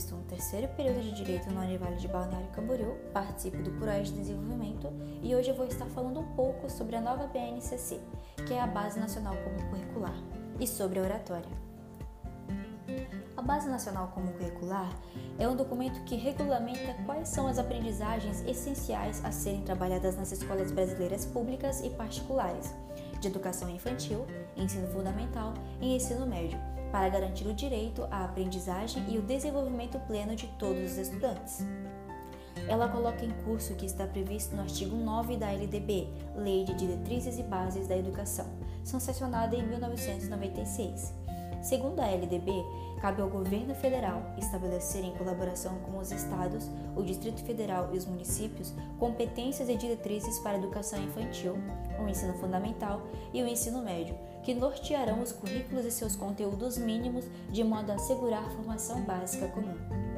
estou no terceiro período de Direito na Univale de Balneário Camboriú, participo do Curais de Desenvolvimento e hoje eu vou estar falando um pouco sobre a nova BNCC, que é a Base Nacional Comum Curricular, e sobre a oratória. A Base Nacional Comum Curricular é um documento que regulamenta quais são as aprendizagens essenciais a serem trabalhadas nas escolas brasileiras públicas e particulares, de educação infantil, ensino fundamental e ensino médio, para garantir o direito à aprendizagem e o desenvolvimento pleno de todos os estudantes. Ela coloca em curso o que está previsto no artigo 9 da LDB, Lei de Diretrizes e Bases da Educação, sancionada em 1996. Segundo a LDB, cabe ao governo federal estabelecer, em colaboração com os estados, o Distrito Federal e os municípios, competências e diretrizes para a educação infantil, o ensino fundamental e o ensino médio, que nortearão os currículos e seus conteúdos mínimos de modo a assegurar formação básica comum.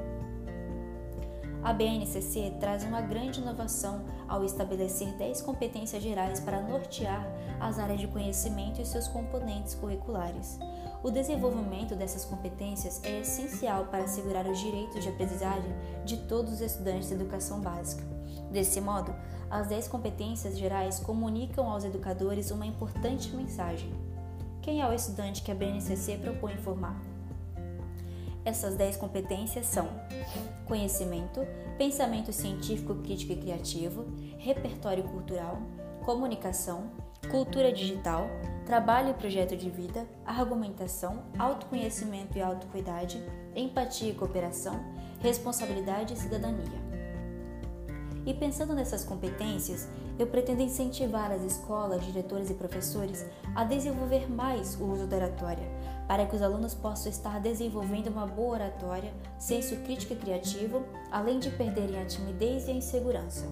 A BNCC traz uma grande inovação ao estabelecer 10 competências gerais para nortear as áreas de conhecimento e seus componentes curriculares. O desenvolvimento dessas competências é essencial para assegurar os direitos de aprendizagem de todos os estudantes de educação básica. Desse modo, as 10 competências gerais comunicam aos educadores uma importante mensagem. Quem é o estudante que a BNCC propõe formar? Essas 10 competências são conhecimento, pensamento científico, crítico e criativo, repertório cultural, comunicação, cultura digital, trabalho e projeto de vida, argumentação, autoconhecimento e autocuidade, empatia e cooperação, responsabilidade e cidadania. E pensando nessas competências, eu pretendo incentivar as escolas, diretores e professores a desenvolver mais o uso da oratória, para que os alunos possam estar desenvolvendo uma boa oratória, senso crítico e criativo, além de perderem a timidez e a insegurança.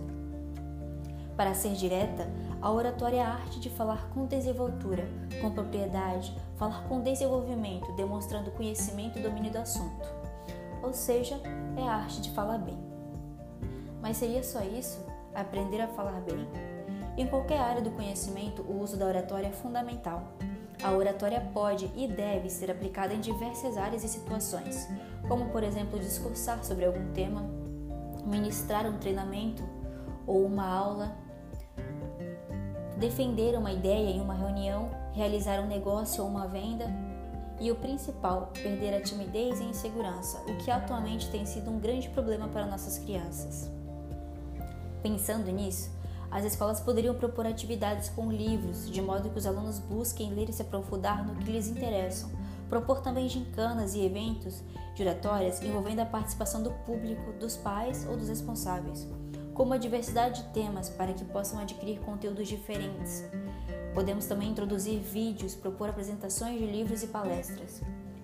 Para ser direta, a oratória é a arte de falar com desenvoltura, com propriedade, falar com desenvolvimento, demonstrando conhecimento e domínio do assunto. Ou seja, é a arte de falar bem. Mas seria só isso? Aprender a falar bem? Em qualquer área do conhecimento, o uso da oratória é fundamental. A oratória pode e deve ser aplicada em diversas áreas e situações, como, por exemplo, discursar sobre algum tema, ministrar um treinamento ou uma aula, defender uma ideia em uma reunião, realizar um negócio ou uma venda, e o principal, perder a timidez e insegurança, o que atualmente tem sido um grande problema para nossas crianças. Pensando nisso, as escolas poderiam propor atividades com livros, de modo que os alunos busquem ler e se aprofundar no que lhes interessam. Propor também gincanas e eventos de envolvendo a participação do público, dos pais ou dos responsáveis, com uma diversidade de temas para que possam adquirir conteúdos diferentes. Podemos também introduzir vídeos, propor apresentações de livros e palestras.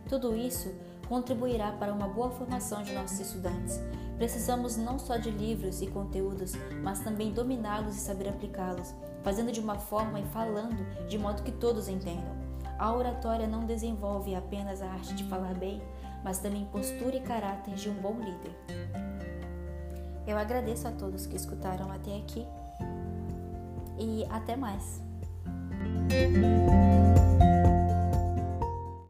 Tudo isso contribuirá para uma boa formação de nossos estudantes. Precisamos não só de livros e conteúdos, mas também dominá-los e saber aplicá-los, fazendo de uma forma e falando de modo que todos entendam. A oratória não desenvolve apenas a arte de falar bem, mas também postura e caráter de um bom líder. Eu agradeço a todos que escutaram até aqui e até mais.